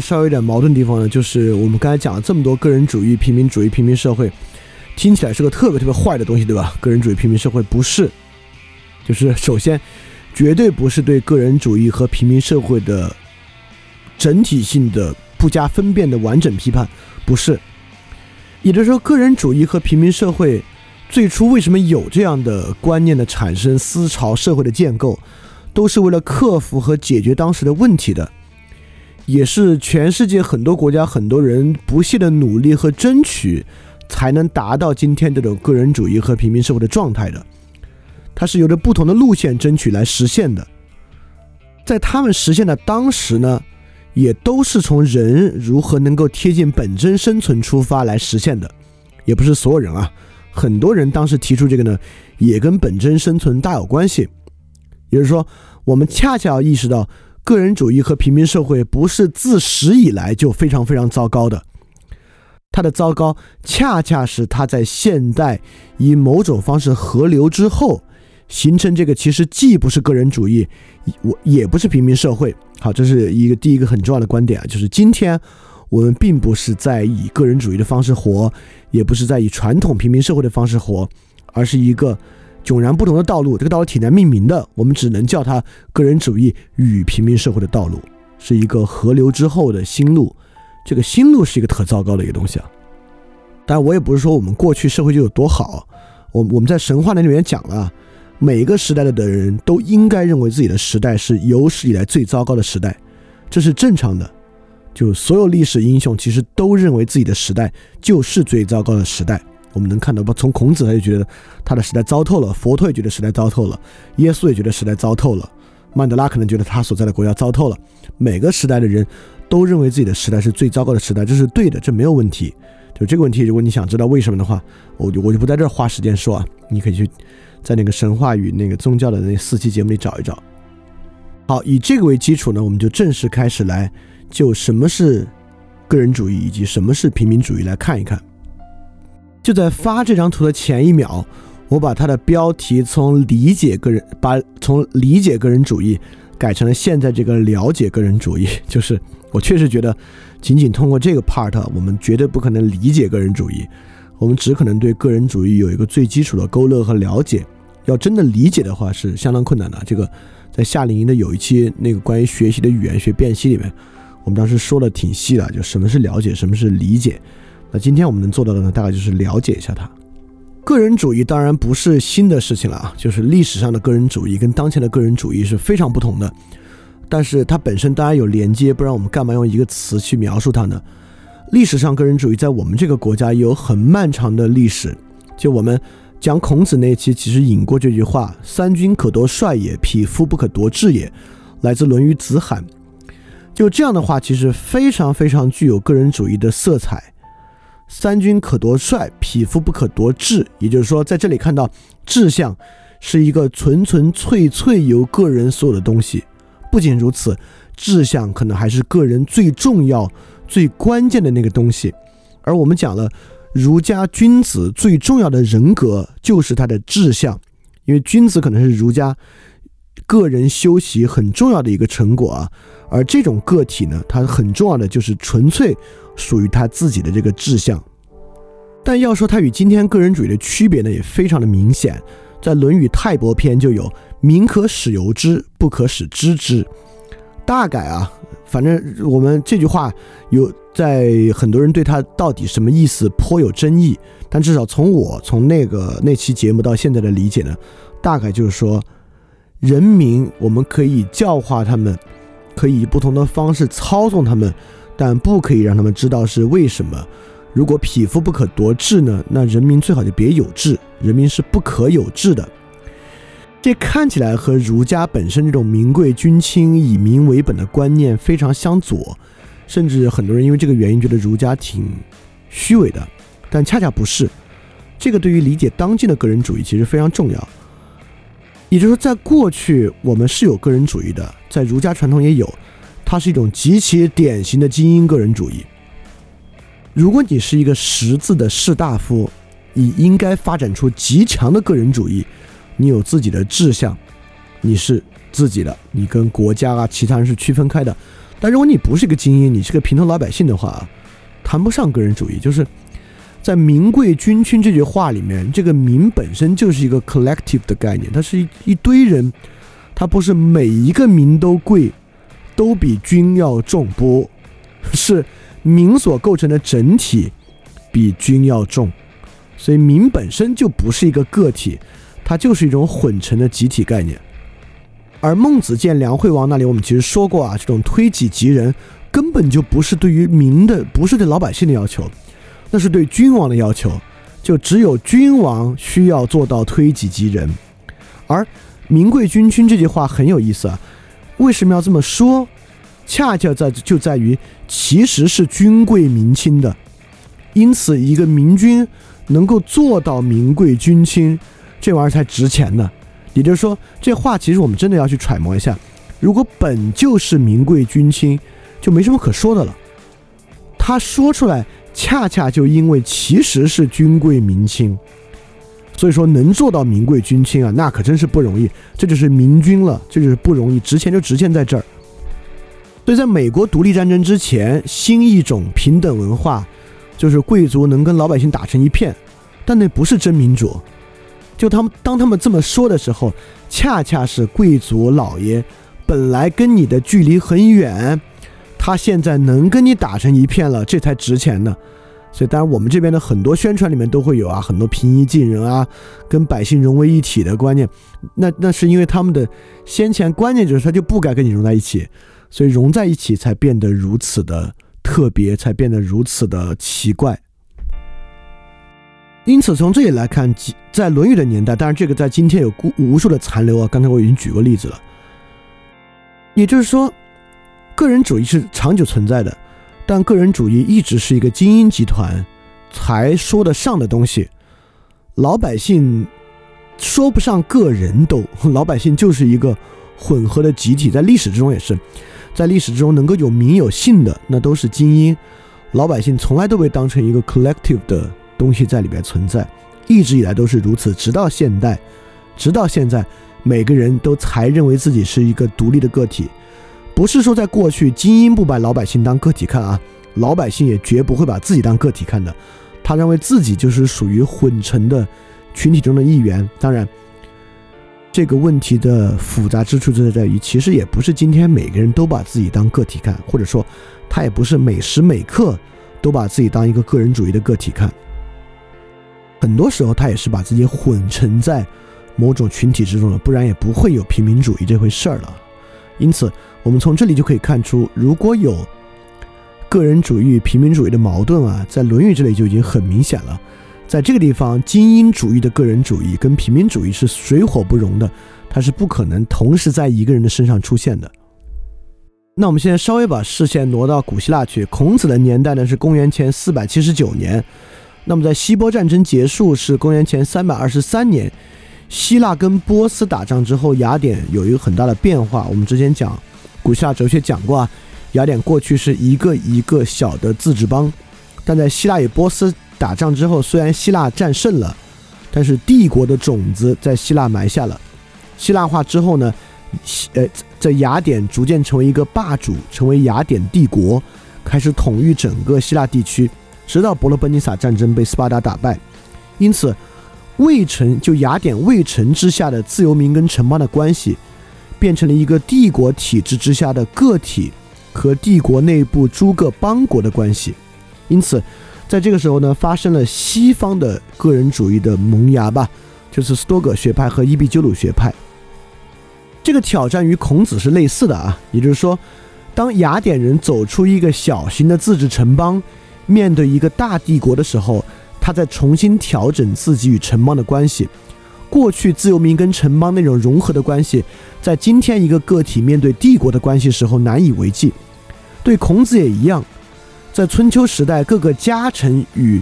稍微有点矛盾的地方呢，就是我们刚才讲了这么多个人主义、平民主义、平民社会，听起来是个特别特别坏的东西，对吧？个人主义、平民社会不是，就是首先绝对不是对个人主义和平民社会的整体性的不加分辨的完整批判，不是。也就是说，个人主义和平民社会最初为什么有这样的观念的产生、思潮、社会的建构，都是为了克服和解决当时的问题的。也是全世界很多国家很多人不懈的努力和争取，才能达到今天这种个人主义和平民社会的状态的。它是有着不同的路线争取来实现的。在他们实现的当时呢，也都是从人如何能够贴近本真生存出发来实现的。也不是所有人啊，很多人当时提出这个呢，也跟本真生存大有关系。也就是说，我们恰恰要意识到。个人主义和平民社会不是自始以来就非常非常糟糕的，它的糟糕恰恰是它在现代以某种方式合流之后形成这个其实既不是个人主义，我也不是平民社会。好，这是一个第一个很重要的观点啊，就是今天我们并不是在以个人主义的方式活，也不是在以传统平民社会的方式活，而是一个。迥然不同的道路，这个道路挺难命名的，我们只能叫它个人主义与平民社会的道路，是一个河流之后的新路。这个新路是一个特糟糕的一个东西啊。但，我也不是说我们过去社会就有多好，我我们在神话那里面讲了，每个时代的的人都应该认为自己的时代是有史以来最糟糕的时代，这是正常的。就所有历史英雄其实都认为自己的时代就是最糟糕的时代。我们能看到吧？从孔子他就觉得他的时代糟透了，佛陀也觉得时代糟透了，耶稣也觉得时代糟透了，曼德拉可能觉得他所在的国家糟透了。每个时代的人都认为自己的时代是最糟糕的时代，这是对的，这没有问题。就这个问题，如果你想知道为什么的话，我就我就不在这儿花时间说啊，你可以去在那个神话与那个宗教的那四期节目里找一找。好，以这个为基础呢，我们就正式开始来就什么是个人主义以及什么是平民主义来看一看。就在发这张图的前一秒，我把它的标题从理解个人，把从理解个人主义改成了现在这个了解个人主义。就是我确实觉得，仅仅通过这个 part，我们绝对不可能理解个人主义，我们只可能对个人主义有一个最基础的勾勒和了解。要真的理解的话，是相当困难的。这个在夏令营的有一期那个关于学习的语言学辨析里面，我们当时说的挺细的，就什么是了解，什么是理解。那今天我们能做到的呢，大概就是了解一下它。个人主义当然不是新的事情了啊，就是历史上的个人主义跟当前的个人主义是非常不同的。但是它本身当然有连接，不然我们干嘛用一个词去描述它呢？历史上个人主义在我们这个国家有很漫长的历史。就我们讲孔子那期，其实引过这句话：“三军可夺帅也，匹夫不可夺志也。”来自《论语·子罕》。就这样的话，其实非常非常具有个人主义的色彩。三军可夺帅，匹夫不可夺志。也就是说，在这里看到志向是一个纯纯粹粹由个人所有的东西。不仅如此，志向可能还是个人最重要、最关键的那个东西。而我们讲了，儒家君子最重要的人格就是他的志向，因为君子可能是儒家个人修习很重要的一个成果啊。而这种个体呢，它很重要的就是纯粹。属于他自己的这个志向，但要说它与今天个人主义的区别呢，也非常的明显。在《论语泰伯篇》就有“民可使由之，不可使知之”。大概啊，反正我们这句话有在很多人对他到底什么意思颇有争议。但至少从我从那个那期节目到现在的理解呢，大概就是说，人民我们可以教化他们，可以以不同的方式操纵他们。但不可以让他们知道是为什么。如果匹夫不可夺志呢？那人民最好就别有志，人民是不可有志的。这看起来和儒家本身这种民贵君轻、以民为本的观念非常相左，甚至很多人因为这个原因觉得儒家挺虚伪的。但恰恰不是，这个对于理解当今的个人主义其实非常重要。也就是说，在过去我们是有个人主义的，在儒家传统也有。它是一种极其典型的精英个人主义。如果你是一个识字的士大夫，你应该发展出极强的个人主义，你有自己的志向，你是自己的，你跟国家啊其他人是区分开的。但如果你不是一个精英，你是个平头老百姓的话，谈不上个人主义。就是在“民贵君轻”这句话里面，这个“民”本身就是一个 collective 的概念，它是一一堆人，它不是每一个民都贵，都比君要重，不是民所构成的整体比君要重，所以民本身就不是一个个体，它就是一种混成的集体概念。而孟子见梁惠王那里，我们其实说过啊，这种推己及人，根本就不是对于民的，不是对老百姓的要求，那是对君王的要求。就只有君王需要做到推己及人。而“民贵君轻”这句话很有意思啊，为什么要这么说？恰恰在就在于其实是君贵民轻的，因此一个明君能够做到民贵君轻，这玩意儿才值钱呢。也就是说，这话其实我们真的要去揣摩一下。如果本就是民贵君轻，就没什么可说的了。他说出来，恰恰就因为其实是君贵民轻，所以说能做到民贵君轻啊，那可真是不容易。这就是明君了，这就是不容易，值钱就值钱在这儿。所以，在美国独立战争之前，新一种平等文化就是贵族能跟老百姓打成一片，但那不是真民主。就他们当他们这么说的时候，恰恰是贵族老爷本来跟你的距离很远，他现在能跟你打成一片了，这才值钱呢。所以，当然我们这边的很多宣传里面都会有啊，很多平易近人啊，跟百姓融为一体的观念。那那是因为他们的先前观念就是他就不该跟你融在一起，所以融在一起才变得如此的特别，才变得如此的奇怪。因此，从这里来看，在《论语》的年代，当然这个在今天有无数的残留啊。刚才我已经举过例子了。也就是说，个人主义是长久存在的，但个人主义一直是一个精英集团才说得上的东西。老百姓说不上个人都，老百姓就是一个混合的集体。在历史之中也是，在历史之中能够有名有姓的，那都是精英。老百姓从来都被当成一个 collective 的。东西在里边存在，一直以来都是如此，直到现代，直到现在，每个人都才认为自己是一个独立的个体。不是说在过去精英不把老百姓当个体看啊，老百姓也绝不会把自己当个体看的。他认为自己就是属于混成的群体中的一员。当然，这个问题的复杂之处就在于，其实也不是今天每个人都把自己当个体看，或者说，他也不是每时每刻都把自己当一个个人主义的个体看。很多时候，他也是把自己混成在某种群体之中的，不然也不会有平民主义这回事儿了。因此，我们从这里就可以看出，如果有个人主义与平民主义的矛盾啊，在《论语》这里就已经很明显了。在这个地方，精英主义的个人主义跟平民主义是水火不容的，它是不可能同时在一个人的身上出现的。那我们现在稍微把视线挪到古希腊去，孔子的年代呢是公元前四百七十九年。那么，在希波战争结束是公元前三百二十三年，希腊跟波斯打仗之后，雅典有一个很大的变化。我们之前讲古希腊哲学讲过啊，雅典过去是一个一个小的自治邦，但在希腊与波斯打仗之后，虽然希腊战胜了，但是帝国的种子在希腊埋下了。希腊化之后呢，呃，在雅典逐渐成为一个霸主，成为雅典帝国，开始统御整个希腊地区。直到伯罗奔尼撒战争被斯巴达打败，因此，卫城就雅典卫城之下的自由民跟城邦的关系，变成了一个帝国体制之下的个体和帝国内部诸个邦国的关系。因此，在这个时候呢，发生了西方的个人主义的萌芽吧，就是斯多葛学派和伊壁鸠鲁学派。这个挑战与孔子是类似的啊，也就是说，当雅典人走出一个小型的自治城邦。面对一个大帝国的时候，他在重新调整自己与城邦的关系。过去自由民跟城邦那种融合的关系，在今天一个个体面对帝国的关系时候难以为继。对孔子也一样，在春秋时代，各个家臣与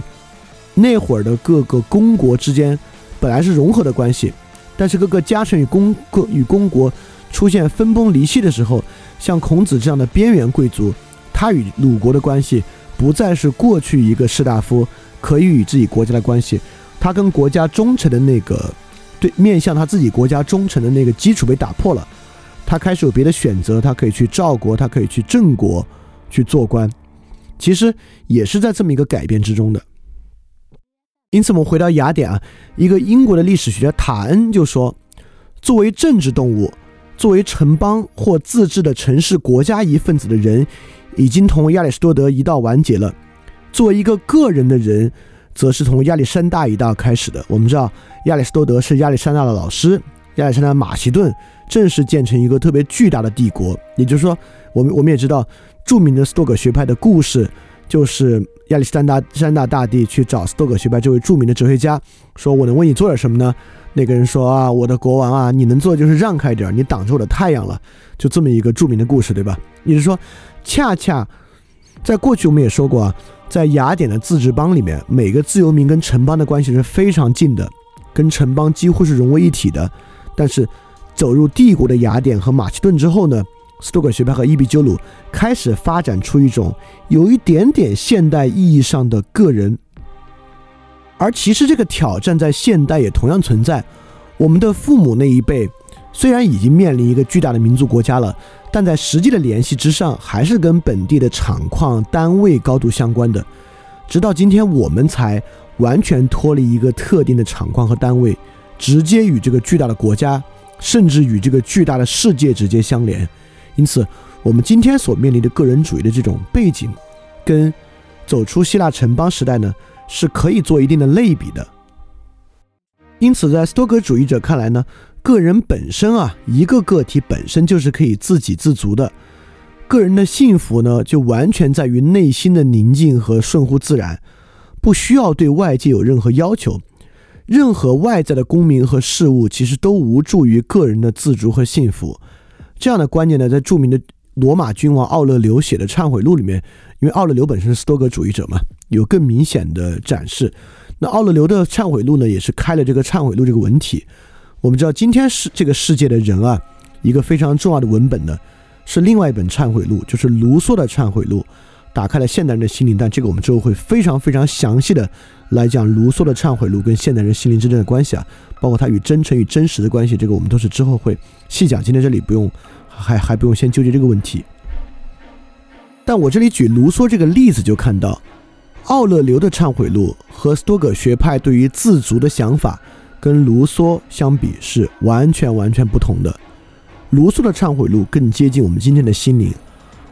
那会儿的各个公国之间本来是融合的关系，但是各个家臣与公各与公国出现分崩离析的时候，像孔子这样的边缘贵族，他与鲁国的关系。不再是过去一个士大夫可以与自己国家的关系，他跟国家忠诚的那个对面向他自己国家忠诚的那个基础被打破了，他开始有别的选择，他可以去赵国，他可以去郑国去做官，其实也是在这么一个改变之中的。因此，我们回到雅典啊，一个英国的历史学家塔恩就说：“作为政治动物，作为城邦或自治的城市国家一份子的人，已经同亚里士多德一道完结了；作为一个个人的人，则是从亚历山大一道开始的。我们知道，亚里士多德是亚历山大的老师，亚历山大马其顿正式建成一个特别巨大的帝国。也就是说，我们我们也知道，著名的斯多葛学派的故事就是。”亚历山大山大大帝去找斯多葛学派这位著名的哲学家，说：“我能为你做点什么呢？”那个人说：“啊，我的国王啊，你能做就是让开点，你挡住我的太阳了。”就这么一个著名的故事，对吧？也就是说，恰恰在过去我们也说过啊，在雅典的自治邦里面，每个自由民跟城邦的关系是非常近的，跟城邦几乎是融为一体的。但是走入帝国的雅典和马其顿之后呢？斯多葛学派和伊壁鸠鲁开始发展出一种有一点点现代意义上的个人，而其实这个挑战在现代也同样存在。我们的父母那一辈虽然已经面临一个巨大的民族国家了，但在实际的联系之上，还是跟本地的厂矿单位高度相关的。直到今天，我们才完全脱离一个特定的厂矿和单位，直接与这个巨大的国家，甚至与这个巨大的世界直接相连。因此，我们今天所面临的个人主义的这种背景，跟走出希腊城邦时代呢，是可以做一定的类比的。因此，在斯多葛主义者看来呢，个人本身啊，一个个体本身就是可以自给自足的，个人的幸福呢，就完全在于内心的宁静和顺乎自然，不需要对外界有任何要求，任何外在的公民和事物其实都无助于个人的自足和幸福。这样的观念呢，在著名的罗马君王奥勒留写的《忏悔录》里面，因为奥勒留本身是多葛主义者嘛，有更明显的展示。那奥勒留的《忏悔录》呢，也是开了这个《忏悔录》这个文体。我们知道，今天是这个世界的人啊，一个非常重要的文本呢，是另外一本《忏悔录》，就是卢梭的《忏悔录》，打开了现代人的心灵。但这个我们之后会非常非常详细的来讲卢梭的《忏悔录》跟现代人心灵之间的关系啊。包括它与真诚与真实的关系，这个我们都是之后会细讲。今天这里不用，还还不用先纠结这个问题。但我这里举卢梭这个例子，就看到奥勒留的忏悔录和斯多葛学派对于自足的想法，跟卢梭相比是完全完全不同的。卢梭的忏悔录更接近我们今天的心灵，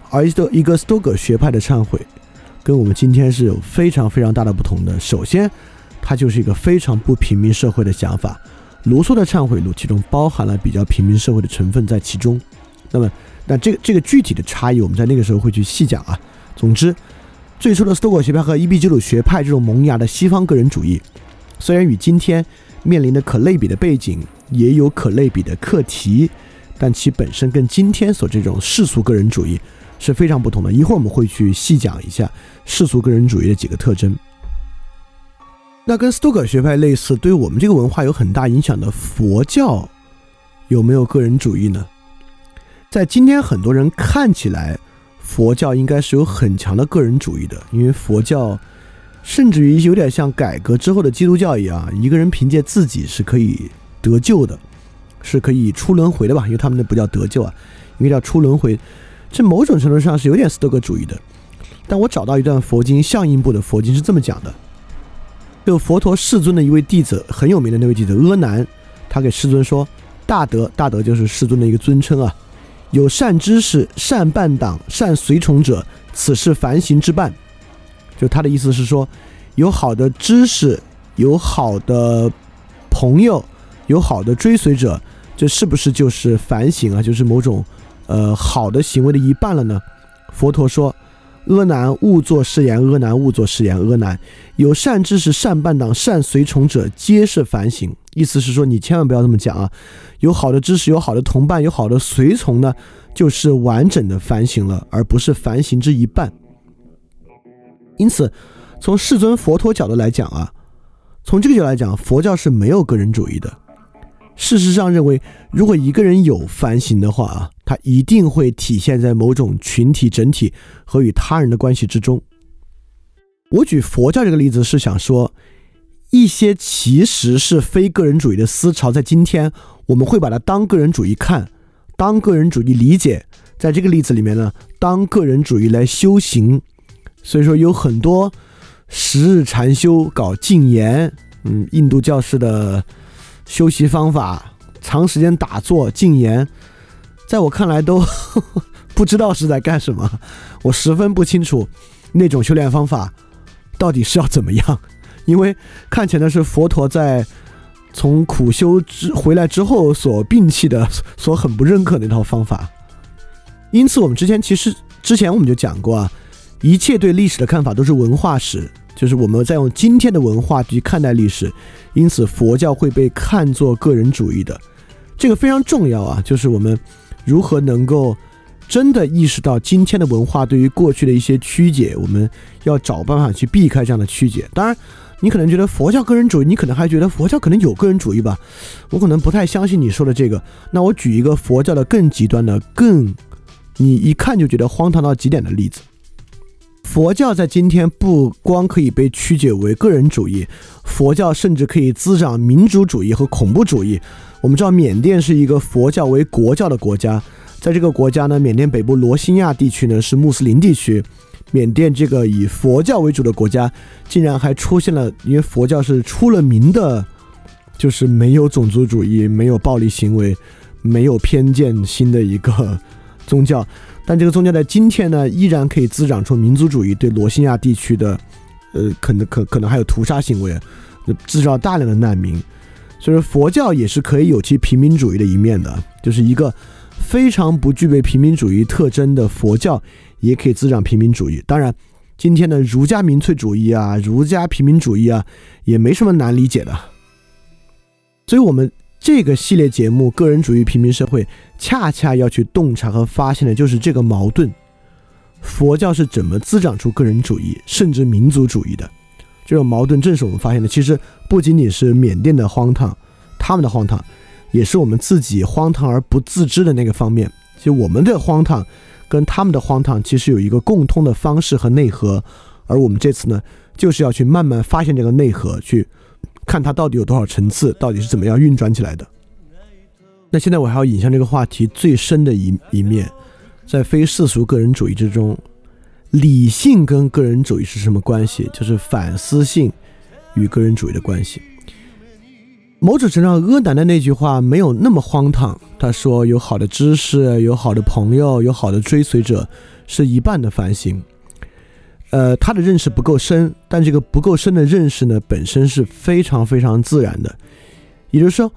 而一个一个斯多葛学派的忏悔，跟我们今天是有非常非常大的不同的。首先。它就是一个非常不平民社会的想法。卢梭的《忏悔录》其中包含了比较平民社会的成分在其中。那么，那这个这个具体的差异，我们在那个时候会去细讲啊。总之，最初的斯多葛学派和伊壁鸠鲁学派这种萌芽的西方个人主义，虽然与今天面临的可类比的背景也有可类比的课题，但其本身跟今天所这种世俗个人主义是非常不同的。一会儿我们会去细讲一下世俗个人主义的几个特征。那跟斯多葛学派类似，对我们这个文化有很大影响的佛教，有没有个人主义呢？在今天，很多人看起来，佛教应该是有很强的个人主义的，因为佛教甚至于有点像改革之后的基督教一样，一个人凭借自己是可以得救的，是可以出轮回的吧？因为他们那不叫得救啊，应该叫出轮回。这某种程度上是有点斯多葛主义的。但我找到一段佛经，相应部的佛经是这么讲的。就佛陀世尊的一位弟子，很有名的那位弟子阿难，他给世尊说：“大德，大德就是世尊的一个尊称啊。有善知识、善伴党、善随从者，此是凡行之伴。”就他的意思是说，有好的知识，有好的朋友，有好的追随者，这是不是就是反省啊？就是某种呃好的行为的一半了呢？佛陀说。阿难勿作誓言，阿难勿作誓言，阿难有善知识、善伴党、善随从者，皆是反省。意思是说，你千万不要这么讲啊！有好的知识，有好的同伴，有好的随从呢，就是完整的反省了，而不是反省之一半。因此，从世尊佛陀角度来讲啊，从这个角度来讲，佛教是没有个人主义的。事实上，认为如果一个人有反省的话啊，他一定会体现在某种群体整体和与他人的关系之中。我举佛教这个例子是想说，一些其实是非个人主义的思潮，在今天我们会把它当个人主义看，当个人主义理解，在这个例子里面呢，当个人主义来修行。所以说有很多十日禅修、搞静言，嗯，印度教式的修习方法，长时间打坐静言，在我看来都 不知道是在干什么，我十分不清楚那种修炼方法到底是要怎么样，因为看起来是佛陀在从苦修之回来之后所摒弃的，所很不认可的那套方法。因此，我们之前其实之前我们就讲过啊。一切对历史的看法都是文化史，就是我们在用今天的文化去看待历史，因此佛教会被看作个人主义的，这个非常重要啊！就是我们如何能够真的意识到今天的文化对于过去的一些曲解，我们要找办法去避开这样的曲解。当然，你可能觉得佛教个人主义，你可能还觉得佛教可能有个人主义吧？我可能不太相信你说的这个。那我举一个佛教的更极端的、更你一看就觉得荒唐到极点的例子。佛教在今天不光可以被曲解为个人主义，佛教甚至可以滋长民族主义和恐怖主义。我们知道缅甸是一个佛教为国教的国家，在这个国家呢，缅甸北部罗兴亚地区呢是穆斯林地区，缅甸这个以佛教为主的国家，竟然还出现了，因为佛教是出了名的，就是没有种族主义、没有暴力行为、没有偏见心的一个宗教。但这个宗教在今天呢，依然可以滋长出民族主义，对罗兴亚地区的，呃，可能可可能还有屠杀行为，制造大量的难民。所以说，佛教也是可以有其平民主义的一面的，就是一个非常不具备平民主义特征的佛教，也可以滋长平民主义。当然，今天的儒家民粹主义啊，儒家平民主义啊，也没什么难理解的。所以，我们。这个系列节目《个人主义平民社会》，恰恰要去洞察和发现的就是这个矛盾：佛教是怎么滋长出个人主义甚至民族主义的？这种矛盾正是我们发现的。其实不仅仅是缅甸的荒唐，他们的荒唐，也是我们自己荒唐而不自知的那个方面。其实我们的荒唐跟他们的荒唐其实有一个共通的方式和内核，而我们这次呢，就是要去慢慢发现这个内核，去。看它到底有多少层次，到底是怎么样运转起来的。那现在我还要引向这个话题最深的一一面，在非世俗个人主义之中，理性跟个人主义是什么关系？就是反思性与个人主义的关系。某种程度上，阿南的那句话没有那么荒唐。他说：“有好的知识，有好的朋友，有好的追随者，是一半的反省。”呃，他的认识不够深，但这个不够深的认识呢，本身是非常非常自然的。也就是说，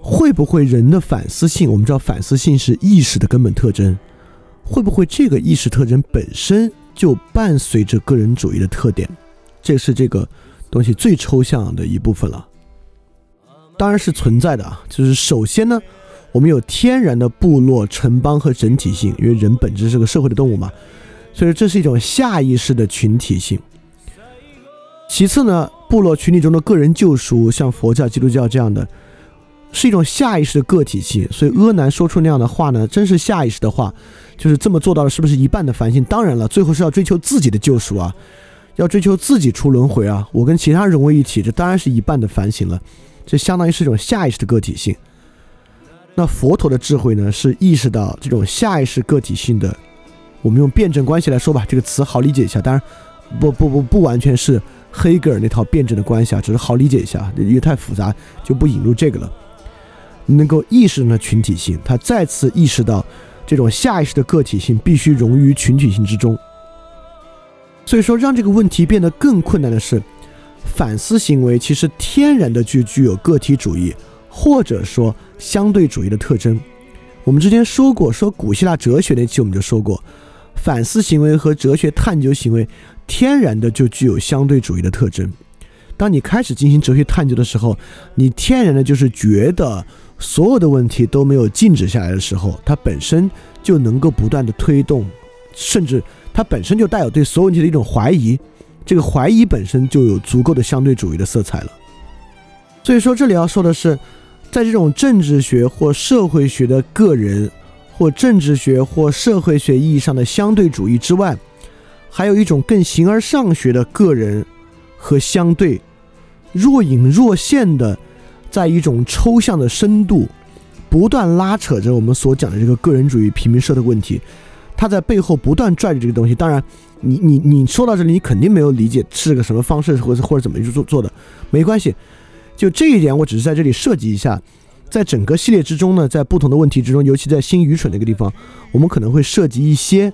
会不会人的反思性？我们知道反思性是意识的根本特征，会不会这个意识特征本身就伴随着个人主义的特点？这是这个东西最抽象的一部分了。当然是存在的啊，就是首先呢，我们有天然的部落、城邦和整体性，因为人本质是个社会的动物嘛。所以这是一种下意识的群体性。其次呢，部落群体中的个人救赎，像佛教、基督教这样的，是一种下意识的个体性。所以阿难说出那样的话呢，真是下意识的话，就是这么做到了，是不是一半的反省？当然了，最后是要追求自己的救赎啊，要追求自己出轮回啊。我跟其他人融为一体，这当然是一半的反省了。这相当于是一种下意识的个体性。那佛陀的智慧呢，是意识到这种下意识个体性的。我们用辩证关系来说吧，这个词好理解一下。当然，不不不不完全是黑格尔那套辩证的关系啊，只是好理解一下，因为太复杂就不引入这个了。能够意识到群体性，他再次意识到这种下意识的个体性必须融于群体性之中。所以说，让这个问题变得更困难的是，反思行为其实天然的就具有个体主义或者说相对主义的特征。我们之前说过，说古希腊哲学那期我们就说过。反思行为和哲学探究行为，天然的就具有相对主义的特征。当你开始进行哲学探究的时候，你天然的就是觉得所有的问题都没有静止下来的时候，它本身就能够不断的推动，甚至它本身就带有对所有问题的一种怀疑。这个怀疑本身就有足够的相对主义的色彩了。所以说，这里要说的是，在这种政治学或社会学的个人。或政治学或社会学意义上的相对主义之外，还有一种更形而上学的个人和相对，若隐若现的，在一种抽象的深度，不断拉扯着我们所讲的这个个人主义平民社的问题，他在背后不断拽着这个东西。当然，你你你说到这里，你肯定没有理解是个什么方式，或者或者怎么去做做的，没关系。就这一点，我只是在这里设计一下，在整个系列之中呢，在不同的问题之中，尤其在新愚蠢那个地方，我们可能会涉及一些。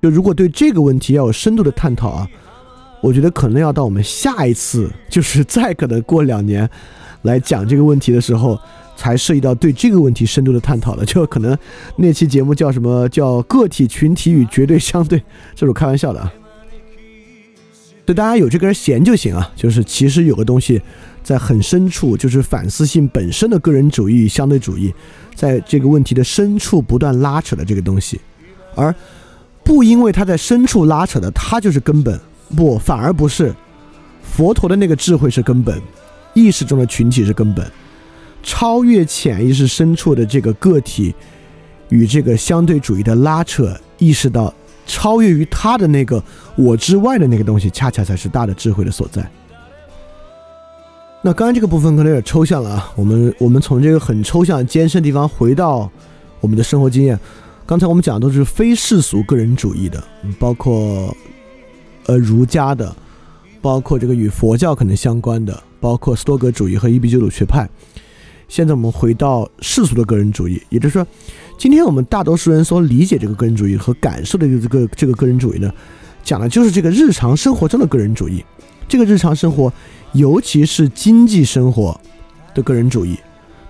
就如果对这个问题要有深度的探讨啊，我觉得可能要到我们下一次，就是再可能过两年来讲这个问题的时候。才涉及到对这个问题深度的探讨了，就可能那期节目叫什么叫个体、群体与绝对相对，这是我开玩笑的啊。对大家有这根弦就行啊，就是其实有个东西在很深处，就是反思性本身的个人主义与相对主义，在这个问题的深处不断拉扯的这个东西，而不因为它在深处拉扯的，它就是根本，不，反而不是。佛陀的那个智慧是根本，意识中的群体是根本。超越潜意识深处的这个个体与这个相对主义的拉扯，意识到超越于他的那个我之外的那个东西，恰恰才是大的智慧的所在。那刚刚这个部分可能有点抽象了啊，我们我们从这个很抽象艰深的地方回到我们的生活经验。刚才我们讲的都是非世俗个人主义的，包括呃儒家的，包括这个与佛教可能相关的，包括斯多格主义和伊壁鸠鲁学派。现在我们回到世俗的个人主义，也就是说，今天我们大多数人所理解这个个人主义和感受的这个这个个人主义呢，讲的就是这个日常生活中的个人主义。这个日常生活，尤其是经济生活的个人主义。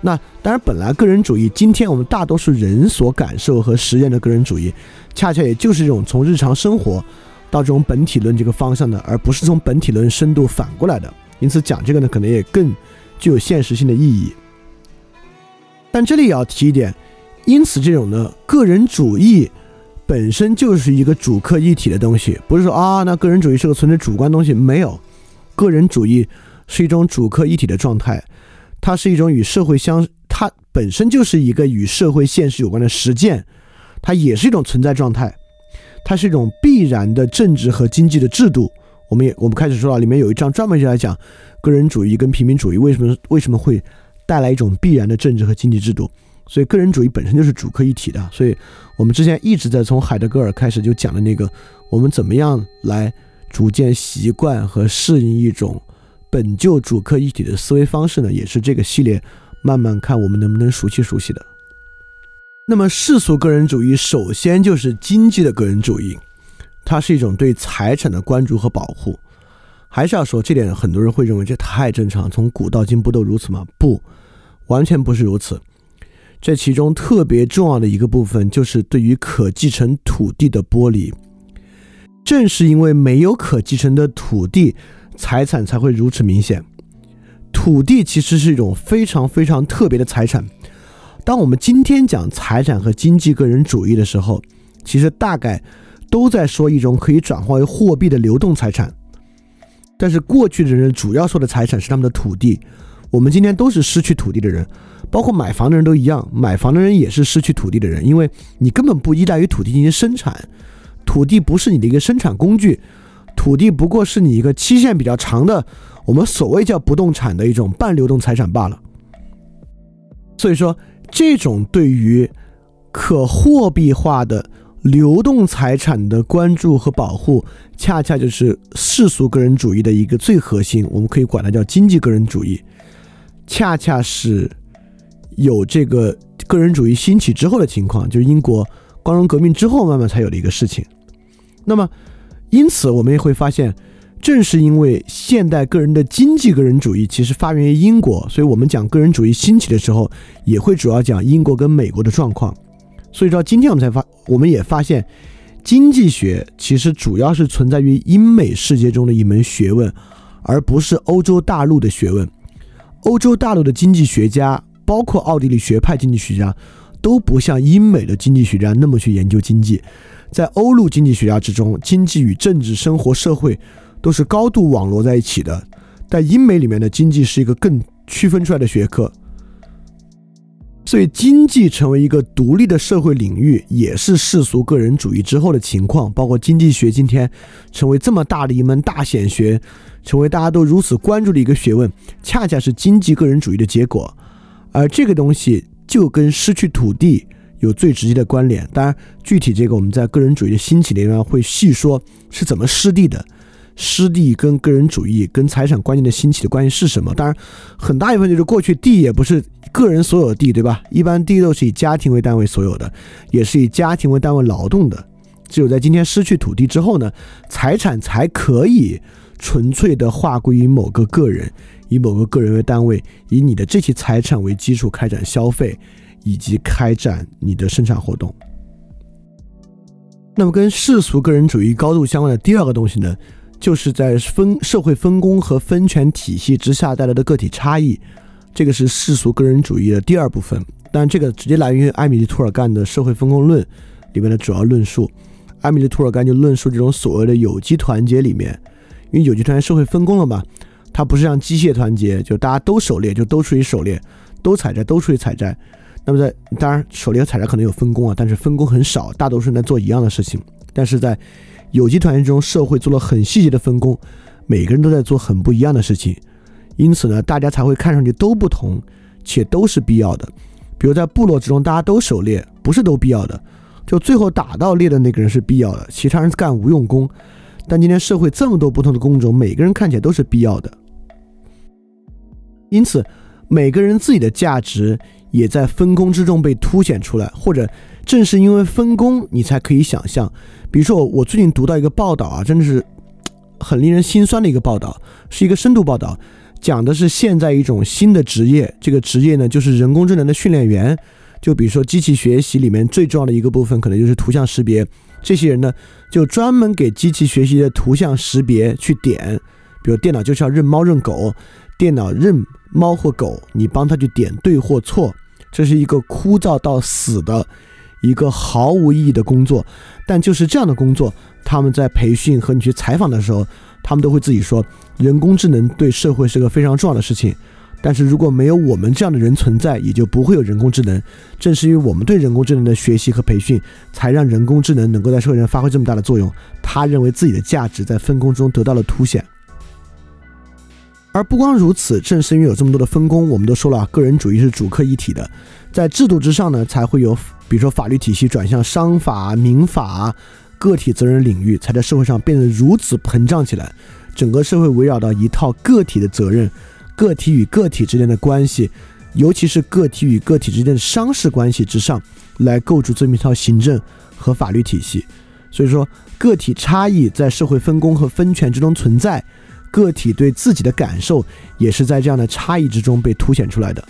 那当然，本来个人主义，今天我们大多数人所感受和实验的个人主义，恰恰也就是这种从日常生活到这种本体论这个方向的，而不是从本体论深度反过来的。因此，讲这个呢，可能也更具有现实性的意义。但这里也要提一点，因此这种呢，个人主义本身就是一个主客一体的东西，不是说啊，那个人主义是个存在主观东西，没有，个人主义是一种主客一体的状态，它是一种与社会相，它本身就是一个与社会现实有关的实践，它也是一种存在状态，它是一种必然的政治和经济的制度。我们也我们开始说到里面有一章专门就来讲个人主义跟平民主义为什么为什么会。带来一种必然的政治和经济制度，所以个人主义本身就是主客一体的。所以我们之前一直在从海德格尔开始就讲的那个，我们怎么样来逐渐习惯和适应一种本就主客一体的思维方式呢？也是这个系列慢慢看我们能不能熟悉熟悉的。那么世俗个人主义首先就是经济的个人主义，它是一种对财产的关注和保护。还是要说这点，很多人会认为这太正常，从古到今不都如此吗？不。完全不是如此，这其中特别重要的一个部分就是对于可继承土地的剥离。正是因为没有可继承的土地，财产才会如此明显。土地其实是一种非常非常特别的财产。当我们今天讲财产和经济个人主义的时候，其实大概都在说一种可以转化为货币的流动财产。但是过去的人主要说的财产是他们的土地。我们今天都是失去土地的人，包括买房的人都一样。买房的人也是失去土地的人，因为你根本不依赖于土地进行生产，土地不是你的一个生产工具，土地不过是你一个期限比较长的，我们所谓叫不动产的一种半流动财产罢了。所以说，这种对于可货币化的流动财产的关注和保护，恰恰就是世俗个人主义的一个最核心，我们可以管它叫经济个人主义。恰恰是有这个个人主义兴起之后的情况，就是英国光荣革命之后慢慢才有的一个事情。那么，因此我们也会发现，正是因为现代个人的经济个人主义其实发源于英国，所以我们讲个人主义兴起的时候，也会主要讲英国跟美国的状况。所以说，今天我们才发，我们也发现，经济学其实主要是存在于英美世界中的一门学问，而不是欧洲大陆的学问。欧洲大陆的经济学家，包括奥地利学派经济学家，都不像英美的经济学家那么去研究经济。在欧陆经济学家之中，经济与政治、生活、社会都是高度网络在一起的。在英美里面的经济是一个更区分出来的学科。所以，经济成为一个独立的社会领域，也是世俗个人主义之后的情况。包括经济学今天成为这么大的一门大显学。成为大家都如此关注的一个学问，恰恰是经济个人主义的结果。而这个东西就跟失去土地有最直接的关联。当然，具体这个我们在个人主义的兴起里面会细说是怎么失地的。失地跟个人主义、跟财产观念的兴起的关系是什么？当然，很大一部分就是过去地也不是个人所有地，对吧？一般地都是以家庭为单位所有的，也是以家庭为单位劳动的。只有在今天失去土地之后呢，财产才可以纯粹的划归于某个个人，以某个个人为单位，以你的这些财产为基础开展消费以及开展你的生产活动。那么，跟世俗个人主义高度相关的第二个东西呢？就是在分社会分工和分权体系之下带来的个体差异，这个是世俗个人主义的第二部分。但这个直接来源于艾米丽·托尔干的《社会分工论》里面的主要论述。艾米丽·托尔干就论述这种所谓的有机团结里面，因为有机团结社会分工了嘛，它不是像机械团结，就大家都狩猎，就都出去狩猎，都采摘，都出去采摘。那么在当然狩猎和采摘可能有分工啊，但是分工很少，大多数人在做一样的事情。但是在有机团结中，社会做了很细节的分工，每个人都在做很不一样的事情，因此呢，大家才会看上去都不同，且都是必要的。比如在部落之中，大家都狩猎，不是都必要的，就最后打到猎的那个人是必要的，其他人干无用功。但今天社会这么多不同的工种，每个人看起来都是必要的，因此每个人自己的价值也在分工之中被凸显出来，或者正是因为分工，你才可以想象。比如说，我我最近读到一个报道啊，真的是很令人心酸的一个报道，是一个深度报道，讲的是现在一种新的职业，这个职业呢就是人工智能的训练员。就比如说机器学习里面最重要的一个部分，可能就是图像识别。这些人呢，就专门给机器学习的图像识别去点，比如电脑就是要认猫认狗，电脑认猫或狗，你帮他去点对或错，这是一个枯燥到死的。一个毫无意义的工作，但就是这样的工作，他们在培训和你去采访的时候，他们都会自己说，人工智能对社会是个非常重要的事情。但是如果没有我们这样的人存在，也就不会有人工智能。正是因为我们对人工智能的学习和培训，才让人工智能能够在社会上发挥这么大的作用。他认为自己的价值在分工中得到了凸显。而不光如此，正是因为有这么多的分工，我们都说了，个人主义是主客一体的，在制度之上呢，才会有。比如说，法律体系转向商法、民法、个体责任领域，才在社会上变得如此膨胀起来。整个社会围绕到一套个体的责任、个体与个体之间的关系，尤其是个体与个体之间的商事关系之上，来构筑这么一套行政和法律体系。所以说，个体差异在社会分工和分权之中存在，个体对自己的感受也是在这样的差异之中被凸显出来的。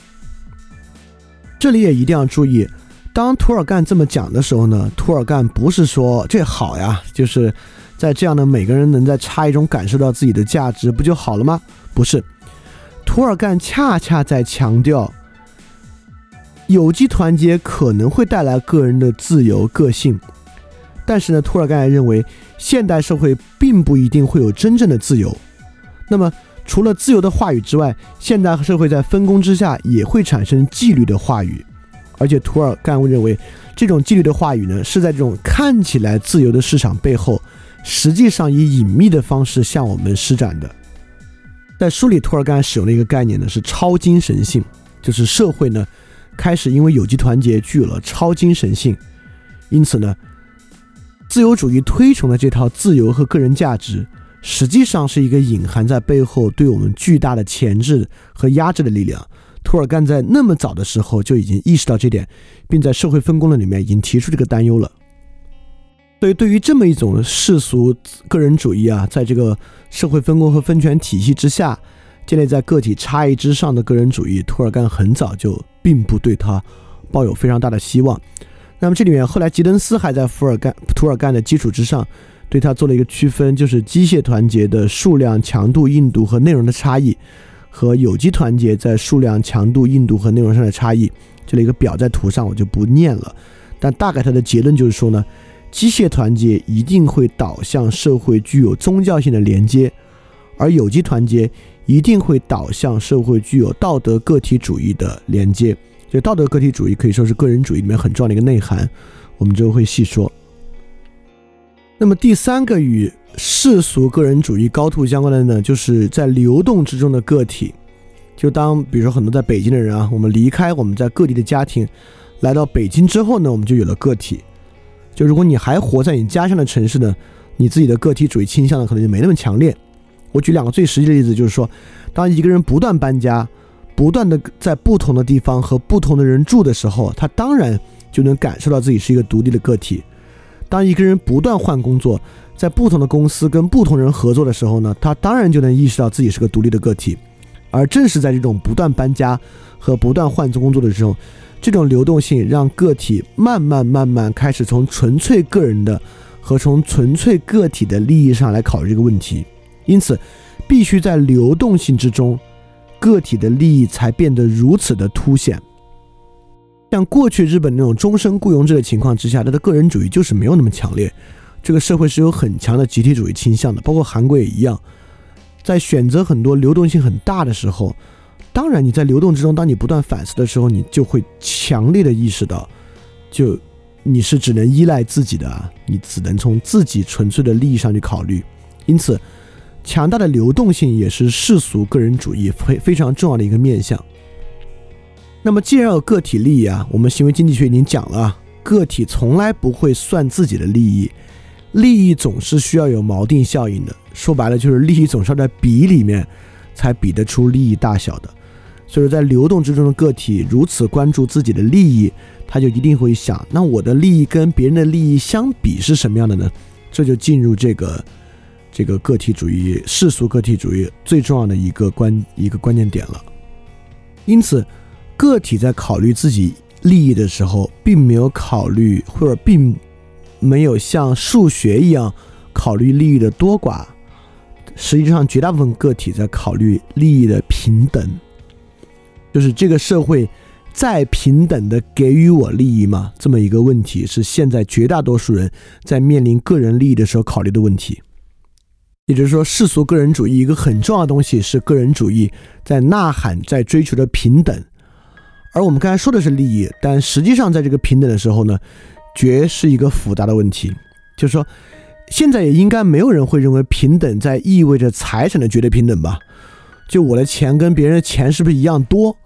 这里也一定要注意。当图尔干这么讲的时候呢，图尔干不是说这好呀，就是在这样的每个人能在差异中感受到自己的价值，不就好了吗？不是，图尔干恰恰在强调，有机团结可能会带来个人的自由个性，但是呢，图尔干认为，现代社会并不一定会有真正的自由。那么，除了自由的话语之外，现代社会在分工之下也会产生纪律的话语。而且，图尔干认为，这种纪律的话语呢，是在这种看起来自由的市场背后，实际上以隐秘的方式向我们施展的。在书里，图尔干使用的一个概念呢，是超精神性，就是社会呢，开始因为有机团结具有了超精神性，因此呢，自由主义推崇的这套自由和个人价值，实际上是一个隐含在背后对我们巨大的钳制和压制的力量。图尔干在那么早的时候就已经意识到这点，并在社会分工论里面已经提出这个担忧了。所以，对于这么一种世俗个人主义啊，在这个社会分工和分权体系之下建立在个体差异之上的个人主义，图尔干很早就并不对他抱有非常大的希望。那么，这里面后来吉登斯还在福尔干图尔干的基础之上对它做了一个区分，就是机械团结的数量、强度、硬度和内容的差异。和有机团结在数量、强度、硬度和内容上的差异，这里一个表在图上，我就不念了。但大概它的结论就是说呢，机械团结一定会导向社会具有宗教性的连接，而有机团结一定会导向社会具有道德个体主义的连接。就道德个体主义可以说是个人主义里面很重要的一个内涵，我们之后会细说。那么第三个与世俗个人主义高度相关的呢，就是在流动之中的个体，就当比如说很多在北京的人啊，我们离开我们在各地的家庭，来到北京之后呢，我们就有了个体。就如果你还活在你家乡的城市呢，你自己的个体主义倾向呢，可能就没那么强烈。我举两个最实际的例子，就是说，当一个人不断搬家，不断的在不同的地方和不同的人住的时候，他当然就能感受到自己是一个独立的个体。当一个人不断换工作，在不同的公司跟不同人合作的时候呢，他当然就能意识到自己是个独立的个体。而正是在这种不断搬家和不断换工作的时候，这种流动性让个体慢慢慢慢开始从纯粹个人的和从纯粹个体的利益上来考虑这个问题。因此，必须在流动性之中，个体的利益才变得如此的凸显。像过去日本那种终身雇佣制的情况之下，他的个人主义就是没有那么强烈。这个社会是有很强的集体主义倾向的，包括韩国也一样。在选择很多流动性很大的时候，当然你在流动之中，当你不断反思的时候，你就会强烈的意识到，就你是只能依赖自己的，你只能从自己纯粹的利益上去考虑。因此。强大的流动性也是世俗个人主义非非常重要的一个面向。那么，既然有个体利益啊，我们行为经济学已经讲了，个体从来不会算自己的利益，利益总是需要有锚定效应的。说白了，就是利益总是要在比里面才比得出利益大小的。所以说，在流动之中的个体如此关注自己的利益，他就一定会想：那我的利益跟别人的利益相比是什么样的呢？这就进入这个。这个个体主义、世俗个体主义最重要的一个关一个关键点了。因此，个体在考虑自己利益的时候，并没有考虑或者并没有像数学一样考虑利益的多寡。实际上，绝大部分个体在考虑利益的平等，就是这个社会在平等的给予我利益吗？这么一个问题，是现在绝大多数人在面临个人利益的时候考虑的问题。也就是说，世俗个人主义一个很重要的东西是个人主义在呐喊、在追求的平等，而我们刚才说的是利益，但实际上在这个平等的时候呢，绝是一个复杂的问题。就是说，现在也应该没有人会认为平等在意味着财产的绝对平等吧？就我的钱跟别人的钱是不是一样多？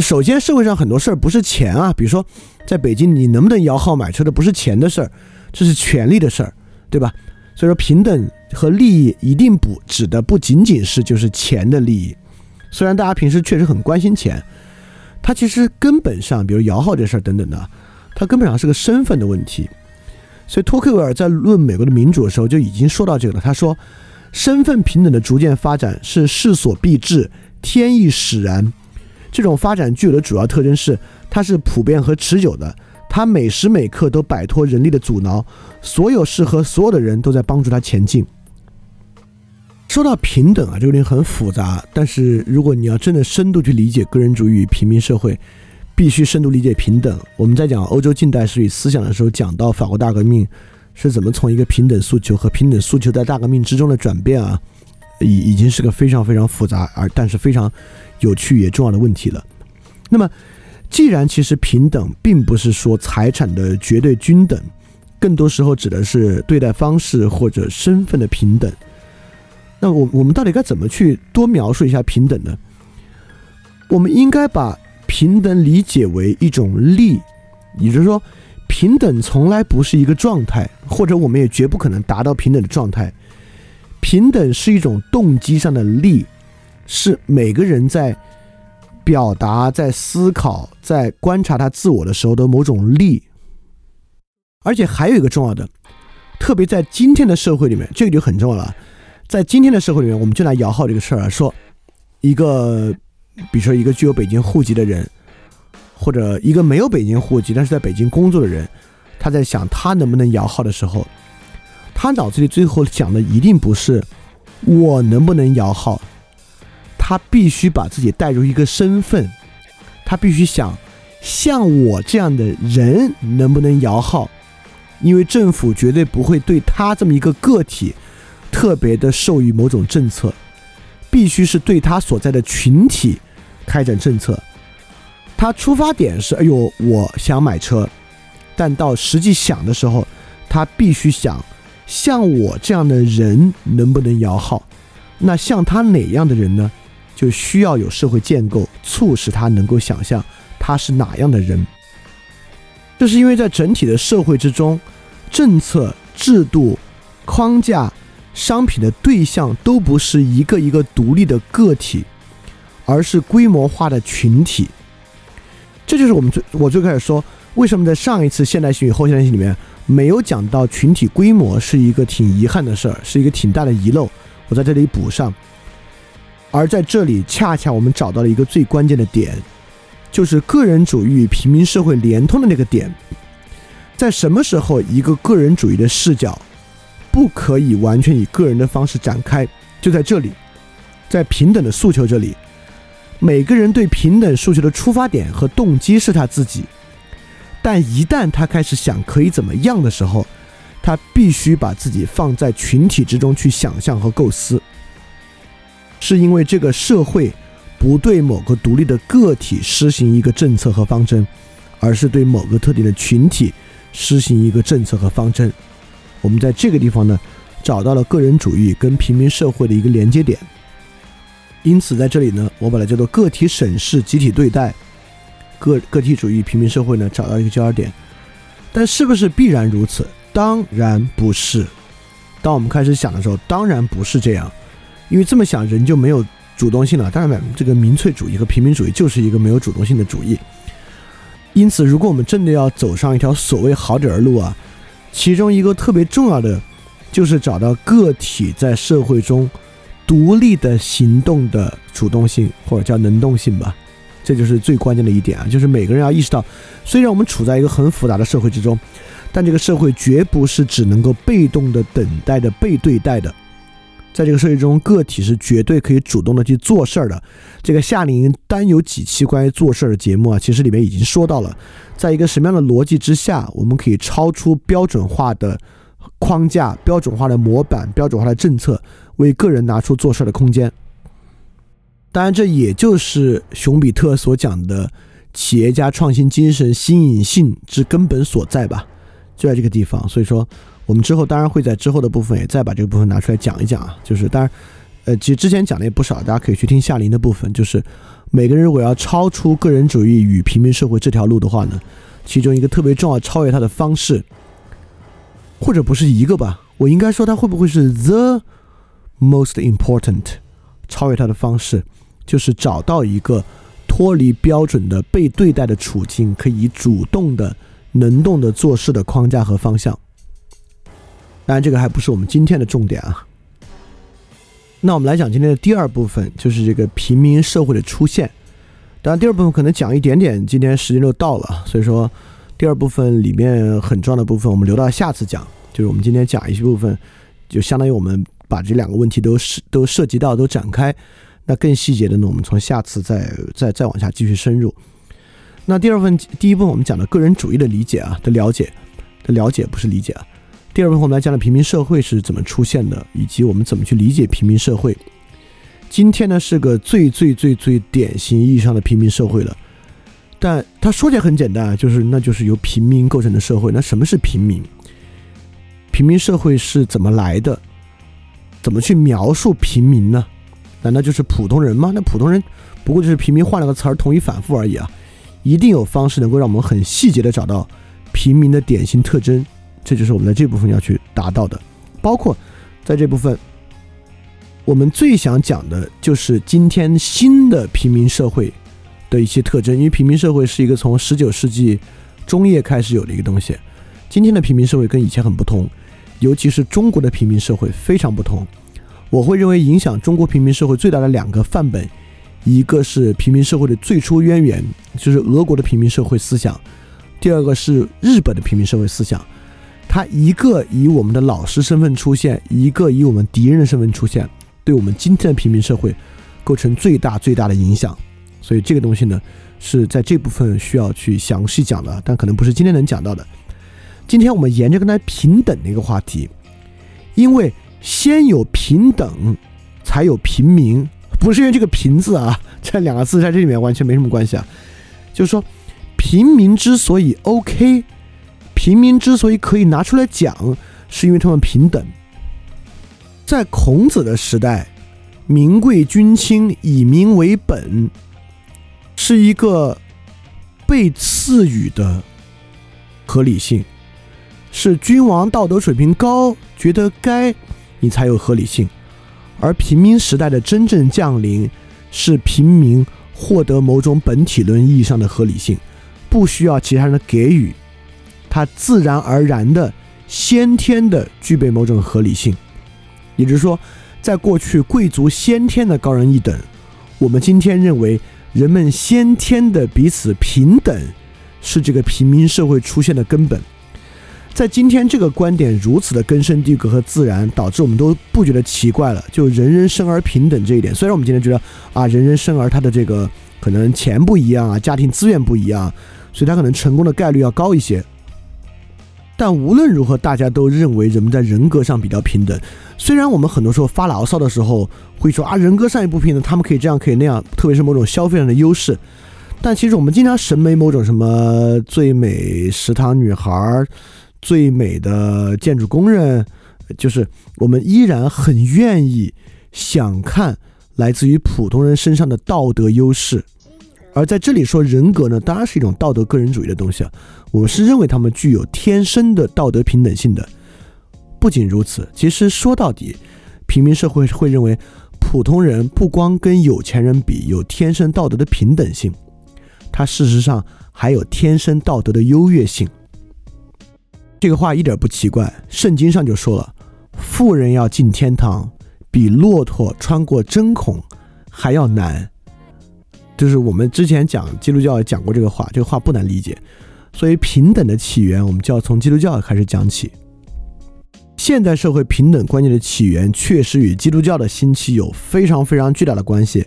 首先，社会上很多事儿不是钱啊，比如说在北京，你能不能摇号买车的不是钱的事儿，这是权利的事儿，对吧？所以说，平等和利益一定不指的不仅仅是就是钱的利益。虽然大家平时确实很关心钱，它其实根本上，比如摇号这事儿等等的，它根本上是个身份的问题。所以托克维尔在论美国的民主的时候就已经说到这个了。他说，身份平等的逐渐发展是势所必至、天意使然。这种发展具有的主要特征是，它是普遍和持久的。它每时每刻都摆脱人力的阻挠，所有事和所有的人都在帮助他前进。说到平等啊，这个问题很复杂，但是如果你要真的深度去理解个人主义与平民社会，必须深度理解平等。我们在讲欧洲近代史与思想的时候，讲到法国大革命是怎么从一个平等诉求和平等诉求在大革命之中的转变啊，已已经是个非常非常复杂而但是非常有趣也重要的问题了。那么。既然其实平等并不是说财产的绝对均等，更多时候指的是对待方式或者身份的平等。那我我们到底该怎么去多描述一下平等呢？我们应该把平等理解为一种力，也就是说，平等从来不是一个状态，或者我们也绝不可能达到平等的状态。平等是一种动机上的力，是每个人在。表达在思考、在观察他自我的时候的某种力，而且还有一个重要的，特别在今天的社会里面，这个就很重要了。在今天的社会里面，我们就来摇号这个事儿啊，说一个，比如说一个具有北京户籍的人，或者一个没有北京户籍但是在北京工作的人，他在想他能不能摇号的时候，他脑子里最后想的一定不是我能不能摇号。他必须把自己带入一个身份，他必须想，像我这样的人能不能摇号？因为政府绝对不会对他这么一个个体特别的授予某种政策，必须是对他所在的群体开展政策。他出发点是，哎呦，我想买车，但到实际想的时候，他必须想，像我这样的人能不能摇号？那像他哪样的人呢？就需要有社会建构促使他能够想象他是哪样的人。这是因为在整体的社会之中，政策、制度、框架、商品的对象都不是一个一个独立的个体，而是规模化的群体。这就是我们最我最开始说，为什么在上一次现代性与后现代性里面没有讲到群体规模是一个挺遗憾的事儿，是一个挺大的遗漏。我在这里补上。而在这里，恰恰我们找到了一个最关键的点，就是个人主义与平民社会连通的那个点。在什么时候，一个个人主义的视角不可以完全以个人的方式展开？就在这里，在平等的诉求这里。每个人对平等诉求的出发点和动机是他自己，但一旦他开始想可以怎么样的时候，他必须把自己放在群体之中去想象和构思。是因为这个社会不对某个独立的个体施行一个政策和方针，而是对某个特定的群体施行一个政策和方针。我们在这个地方呢，找到了个人主义跟平民社会的一个连接点。因此，在这里呢，我把它叫做个体审视、集体对待，个个体主义平民社会呢，找到一个交叉点。但是不是必然如此？当然不是。当我们开始想的时候，当然不是这样，因为这么想人就没有主动性了。当然，这个民粹主义和平民主义就是一个没有主动性的主义。因此，如果我们真的要走上一条所谓好点儿的路啊，其中一个特别重要的，就是找到个体在社会中。独立的行动的主动性，或者叫能动性吧，这就是最关键的一点啊！就是每个人要意识到，虽然我们处在一个很复杂的社会之中，但这个社会绝不是只能够被动的等待的被对待的。在这个社会中，个体是绝对可以主动的去做事儿的。这个夏令营单有几期关于做事儿的节目啊，其实里面已经说到了，在一个什么样的逻辑之下，我们可以超出标准化的框架、标准化的模板、标准化的政策。为个人拿出做事儿的空间，当然，这也就是熊彼特所讲的企业家创新精神新颖性之根本所在吧，就在这个地方。所以说，我们之后当然会在之后的部分也再把这个部分拿出来讲一讲啊。就是当然，呃，其实之前讲的也不少，大家可以去听夏林的部分。就是每个人如果要超出个人主义与平民社会这条路的话呢，其中一个特别重要超越它的方式，或者不是一个吧，我应该说它会不会是 the。Most important，超越它的方式，就是找到一个脱离标准的被对待的处境，可以主动的、能动的做事的框架和方向。当然，这个还不是我们今天的重点啊。那我们来讲今天的第二部分，就是这个平民社会的出现。当然，第二部分可能讲一点点，今天时间就到了，所以说第二部分里面很重要的部分，我们留到下次讲。就是我们今天讲一些部分，就相当于我们。把这两个问题都涉都涉及到都展开，那更细节的呢，我们从下次再再再往下继续深入。那第二部分第一部分我们讲的个人主义的理解啊的了解的了解不是理解啊。第二部分我们来讲的平民社会是怎么出现的，以及我们怎么去理解平民社会。今天呢是个最最最最典型意义上的平民社会了，但他说起来很简单，就是那就是由平民构成的社会。那什么是平民？平民社会是怎么来的？怎么去描述平民呢？难道就是普通人吗？那普通人不过就是平民换了个词儿，同义反复而已啊！一定有方式能够让我们很细节的找到平民的典型特征，这就是我们在这部分要去达到的。包括在这部分，我们最想讲的就是今天新的平民社会的一些特征，因为平民社会是一个从十九世纪中叶开始有的一个东西。今天的平民社会跟以前很不同。尤其是中国的平民社会非常不同，我会认为影响中国平民社会最大的两个范本，一个是平民社会的最初渊源，就是俄国的平民社会思想；第二个是日本的平民社会思想。他一个以我们的老师身份出现，一个以我们敌人的身份出现，对我们今天的平民社会构成最大最大的影响。所以这个东西呢，是在这部分需要去详细讲的，但可能不是今天能讲到的。今天我们沿着跟他平等的一个话题，因为先有平等，才有平民，不是因为这个“平”字啊，这两个字在这里面完全没什么关系啊。就是说，平民之所以 OK，平民之所以可以拿出来讲，是因为他们平等。在孔子的时代，民贵君轻，以民为本，是一个被赐予的合理性，是君王道德水平高，觉得该，你才有合理性。而平民时代的真正降临，是平民获得某种本体论意义上的合理性，不需要其他人的给予，它自然而然的、先天的具备某种合理性。也就是说，在过去贵族先天的高人一等，我们今天认为人们先天的彼此平等，是这个平民社会出现的根本。在今天这个观点如此的根深蒂固和自然，导致我们都不觉得奇怪了。就人人生而平等这一点，虽然我们今天觉得啊，人人生而他的这个可能钱不一样啊，家庭资源不一样，所以他可能成功的概率要高一些。但无论如何，大家都认为人们在人格上比较平等。虽然我们很多时候发牢骚的时候会说啊，人格上也不平等，他们可以这样可以那样，特别是某种消费上的优势。但其实我们经常审美某种什么最美食堂女孩。最美的建筑工人，就是我们依然很愿意想看来自于普通人身上的道德优势，而在这里说人格呢，当然是一种道德个人主义的东西啊。我是认为他们具有天生的道德平等性的。不仅如此，其实说到底，平民社会会认为普通人不光跟有钱人比有天生道德的平等性，他事实上还有天生道德的优越性。这个话一点不奇怪，圣经上就说了，富人要进天堂，比骆驼穿过针孔还要难。就是我们之前讲基督教讲过这个话，这个话不难理解。所以平等的起源，我们就要从基督教开始讲起。现代社会平等观念的起源，确实与基督教的兴起有非常非常巨大的关系。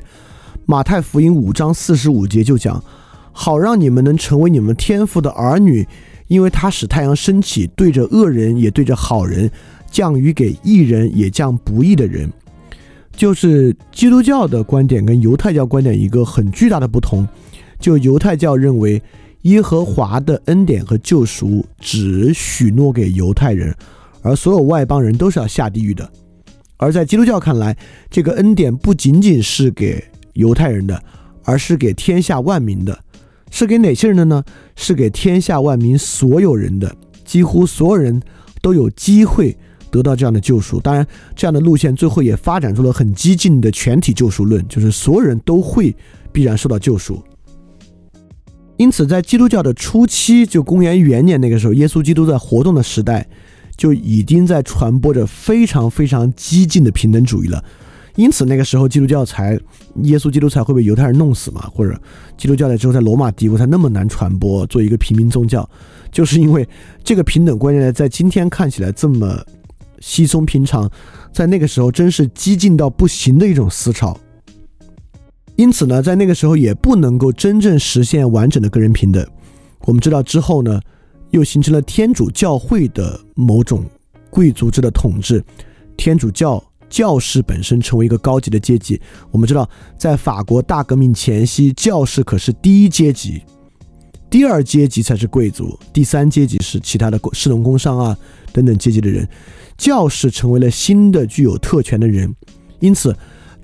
马太福音五章四十五节就讲，好让你们能成为你们天父的儿女。因为他使太阳升起，对着恶人也对着好人，降雨给义人也降不义的人，就是基督教的观点跟犹太教观点一个很巨大的不同。就犹太教认为耶和华的恩典和救赎只许诺给犹太人，而所有外邦人都是要下地狱的。而在基督教看来，这个恩典不仅仅是给犹太人的，而是给天下万民的。是给哪些人的呢？是给天下万民所有人的，几乎所有人都有机会得到这样的救赎。当然，这样的路线最后也发展出了很激进的全体救赎论，就是所有人都会必然受到救赎。因此，在基督教的初期，就公元元年那个时候，耶稣基督在活动的时代，就已经在传播着非常非常激进的平等主义了。因此，那个时候基督教才，耶稣基督才会被犹太人弄死嘛？或者，基督教在之后在罗马帝国才那么难传播，做一个平民宗教，就是因为这个平等观念在今天看起来这么稀松平常，在那个时候真是激进到不行的一种思潮。因此呢，在那个时候也不能够真正实现完整的个人平等。我们知道之后呢，又形成了天主教会的某种贵族制的统治，天主教。教士本身成为一个高级的阶级。我们知道，在法国大革命前夕，教士可是第一阶级，第二阶级才是贵族，第三阶级是其他的士农工商啊等等阶级的人。教士成为了新的具有特权的人。因此，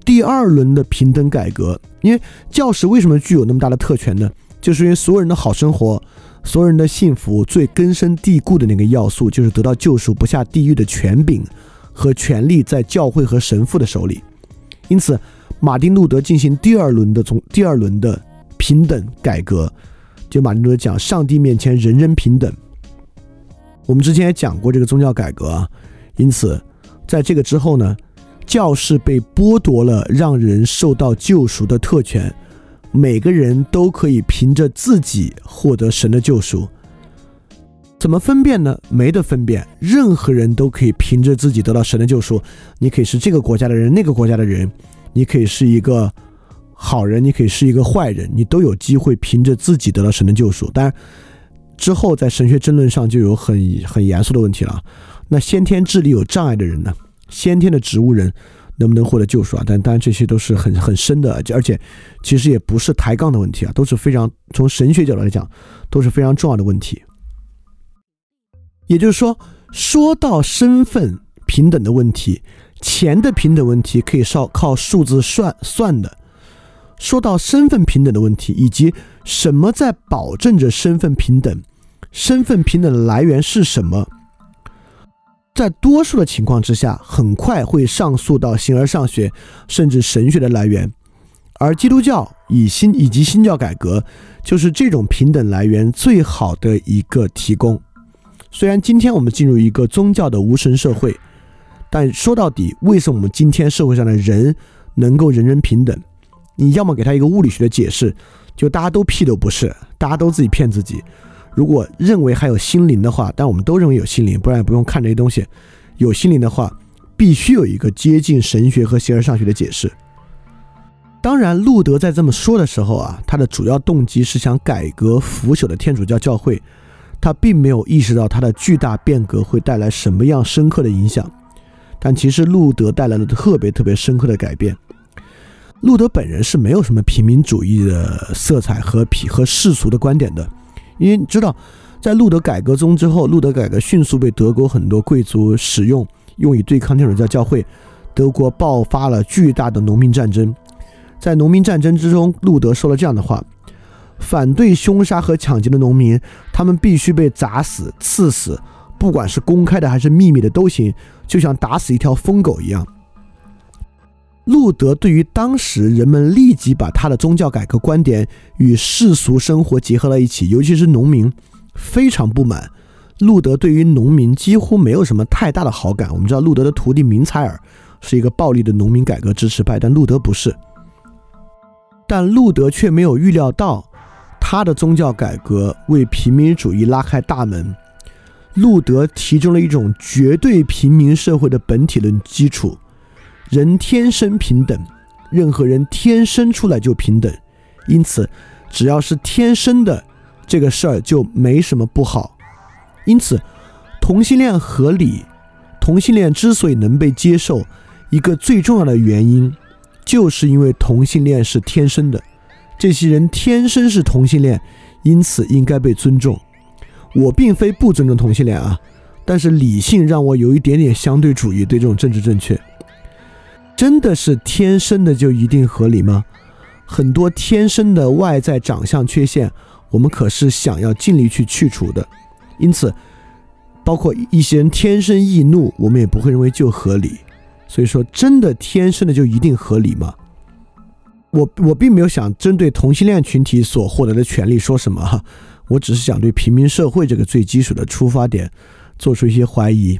第二轮的平等改革，因为教士为什么具有那么大的特权呢？就是因为所有人的好生活，所有人的幸福，最根深蒂固的那个要素，就是得到救赎、不下地狱的权柄。和权力在教会和神父的手里，因此，马丁路德进行第二轮的从第二轮的平等改革。就马丁路德讲，上帝面前人人平等。我们之前也讲过这个宗教改革啊，因此，在这个之后呢，教士被剥夺了让人受到救赎的特权，每个人都可以凭着自己获得神的救赎。怎么分辨呢？没得分辨，任何人都可以凭着自己得到神的救赎。你可以是这个国家的人，那个国家的人，你可以是一个好人，你可以是一个坏人，你都有机会凭着自己得到神的救赎。当然，之后在神学争论上就有很很严肃的问题了。那先天智力有障碍的人呢？先天的植物人能不能获得救赎啊？但当然这些都是很很深的，而且其实也不是抬杠的问题啊，都是非常从神学角度来讲都是非常重要的问题。也就是说，说到身份平等的问题，钱的平等问题可以靠靠数字算算的。说到身份平等的问题，以及什么在保证着身份平等，身份平等的来源是什么，在多数的情况之下，很快会上溯到形而上学，甚至神学的来源。而基督教以新以及新教改革，就是这种平等来源最好的一个提供。虽然今天我们进入一个宗教的无神社会，但说到底，为什么我们今天社会上的人能够人人平等？你要么给他一个物理学的解释，就大家都屁都不是，大家都自己骗自己。如果认为还有心灵的话，但我们都认为有心灵，不然也不用看这些东西。有心灵的话，必须有一个接近神学和形而上学的解释。当然，路德在这么说的时候啊，他的主要动机是想改革腐朽的天主教教会，他并没有意识到他的巨大变革会带来什么样深刻的影响。但其实路德带来了特别特别深刻的改变。路德本人是没有什么平民主义的色彩和和世俗的观点的，因为你知道，在路德改革中之后，路德改革迅速被德国很多贵族使用，用以对抗天主教教会，德国爆发了巨大的农民战争。在农民战争之中，路德说了这样的话：反对凶杀和抢劫的农民，他们必须被砸死、刺死，不管是公开的还是秘密的都行，就像打死一条疯狗一样。路德对于当时人们立即把他的宗教改革观点与世俗生活结合了一起，尤其是农民，非常不满。路德对于农民几乎没有什么太大的好感。我们知道，路德的徒弟明采尔是一个暴力的农民改革支持派，但路德不是。但路德却没有预料到，他的宗教改革为平民主义拉开大门。路德提出了一种绝对平民社会的本体论基础：人天生平等，任何人天生出来就平等，因此，只要是天生的这个事儿就没什么不好。因此，同性恋合理。同性恋之所以能被接受，一个最重要的原因。就是因为同性恋是天生的，这些人天生是同性恋，因此应该被尊重。我并非不尊重同性恋啊，但是理性让我有一点点相对主义对这种政治正确。真的是天生的就一定合理吗？很多天生的外在长相缺陷，我们可是想要尽力去去除的。因此，包括一些人天生易怒，我们也不会认为就合理。所以说，真的天生的就一定合理吗？我我并没有想针对同性恋群体所获得的权利说什么哈，我只是想对平民社会这个最基础的出发点做出一些怀疑。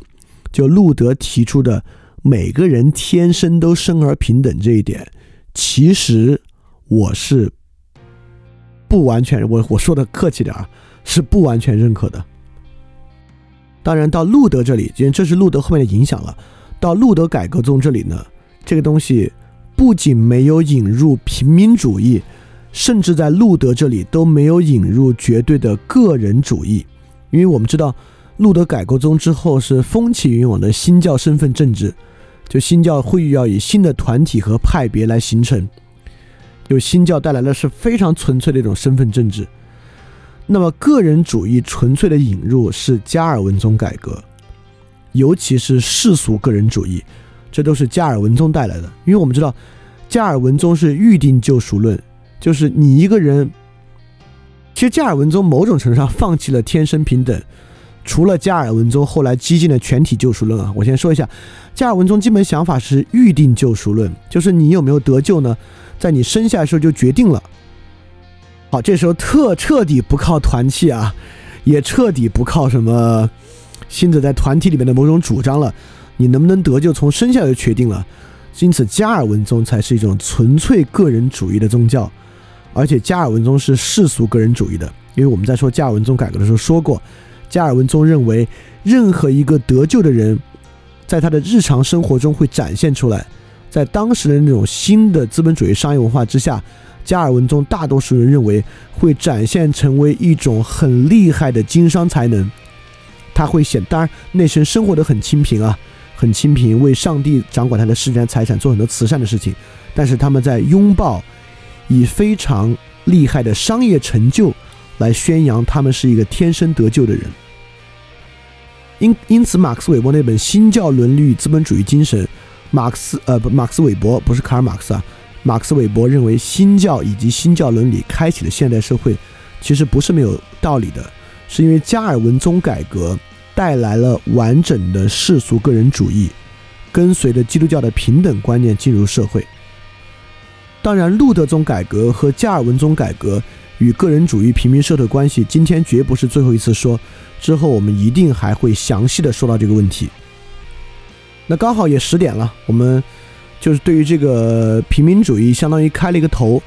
就路德提出的每个人天生都生而平等这一点，其实我是不完全我我说的客气点儿，是不完全认可的。当然，到路德这里，因为这是路德后面的影响了。到路德改革中这里呢，这个东西不仅没有引入平民主义，甚至在路德这里都没有引入绝对的个人主义。因为我们知道，路德改革中之后是风起云涌的新教身份政治，就新教会要以新的团体和派别来形成，就新教带来的是非常纯粹的一种身份政治。那么个人主义纯粹的引入是加尔文宗改革。尤其是世俗个人主义，这都是加尔文宗带来的。因为我们知道，加尔文宗是预定救赎论，就是你一个人。其实加尔文宗某种程度上放弃了天生平等，除了加尔文宗后来激进的全体救赎论啊。我先说一下，加尔文宗基本想法是预定救赎论，就是你有没有得救呢，在你生下的时候就决定了。好，这时候特彻底不靠团契啊，也彻底不靠什么。信者在团体里面的某种主张了，你能不能得救，从生下就决定了。因此，加尔文宗才是一种纯粹个人主义的宗教，而且加尔文宗是世俗个人主义的。因为我们在说加尔文宗改革的时候说过，加尔文宗认为任何一个得救的人，在他的日常生活中会展现出来。在当时的那种新的资本主义商业文化之下，加尔文宗大多数人认为会展现成为一种很厉害的经商才能。他会显，当然那些生活的很清贫啊，很清贫，为上帝掌管他的世间财产，做很多慈善的事情。但是他们在拥抱以非常厉害的商业成就来宣扬他们是一个天生得救的人。因因此，马克思韦伯那本《新教伦理与资本主义精神》马克思呃不，马克思韦伯不是卡尔马克思啊，马克思韦伯认为新教以及新教伦理开启了现代社会，其实不是没有道理的，是因为加尔文宗改革带来了完整的世俗个人主义，跟随着基督教的平等观念进入社会。当然，路德宗改革和加尔文宗改革与个人主义平民社会的关系，今天绝不是最后一次说，之后我们一定还会详细的说到这个问题。那刚好也十点了，我们就是对于这个平民主义，相当于开了一个头，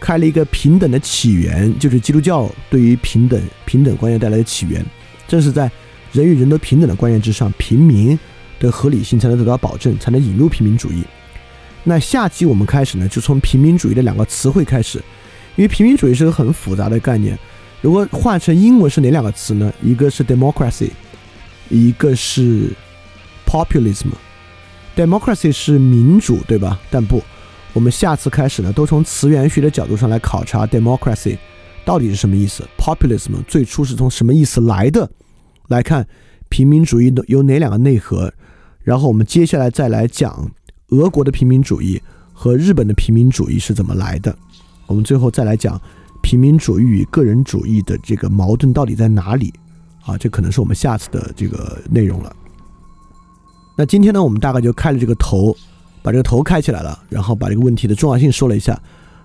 开了一个平等的起源，就是基督教对于平等平等观念带来的起源。正是在人与人都平等的观念之上，平民的合理性才能得到保证，才能引入平民主义。那下期我们开始呢，就从平民主义的两个词汇开始，因为平民主义是个很复杂的概念。如果换成英文是哪两个词呢？一个是 democracy，一个是。Populism，democracy 是民主，对吧？但不，我们下次开始呢，都从词源学的角度上来考察 democracy 到底是什么意思。Populism 最初是从什么意思来的？来看平民主义的有哪两个内核？然后我们接下来再来讲俄国的平民主义和日本的平民主义是怎么来的。我们最后再来讲平民主义与个人主义的这个矛盾到底在哪里？啊，这可能是我们下次的这个内容了。那今天呢，我们大概就开了这个头，把这个头开起来了，然后把这个问题的重要性说了一下，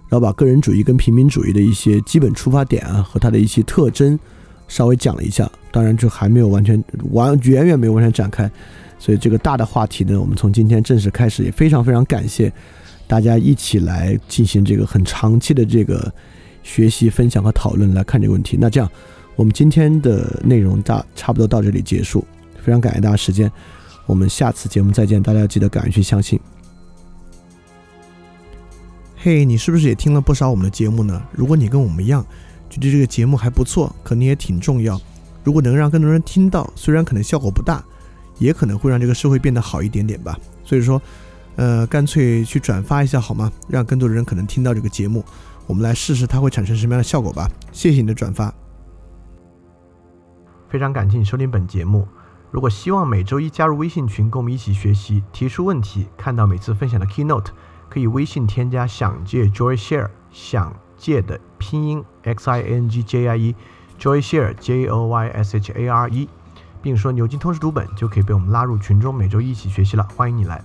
然后把个人主义跟平民主义的一些基本出发点啊和它的一些特征稍微讲了一下。当然，这还没有完全完，远远没有完全展开。所以这个大的话题呢，我们从今天正式开始，也非常非常感谢大家一起来进行这个很长期的这个学习、分享和讨论来看这个问题。那这样，我们今天的内容大差不多到这里结束，非常感谢大家时间。我们下次节目再见，大家要记得敢于去相信。嘿，你是不是也听了不少我们的节目呢？如果你跟我们一样，觉得这个节目还不错，可能也挺重要。如果能让更多人听到，虽然可能效果不大，也可能会让这个社会变得好一点点吧。所以说，呃，干脆去转发一下好吗？让更多的人可能听到这个节目，我们来试试它会产生什么样的效果吧。谢谢你的转发，非常感谢你收听本节目。如果希望每周一加入微信群，跟我们一起学习，提出问题，看到每次分享的 keynote，可以微信添加“想借 Joy Share”，想借的拼音 x i n g j i e，Joy Share j o y s h a r e，并说牛津通识读本，就可以被我们拉入群中，每周一起学习了。欢迎你来。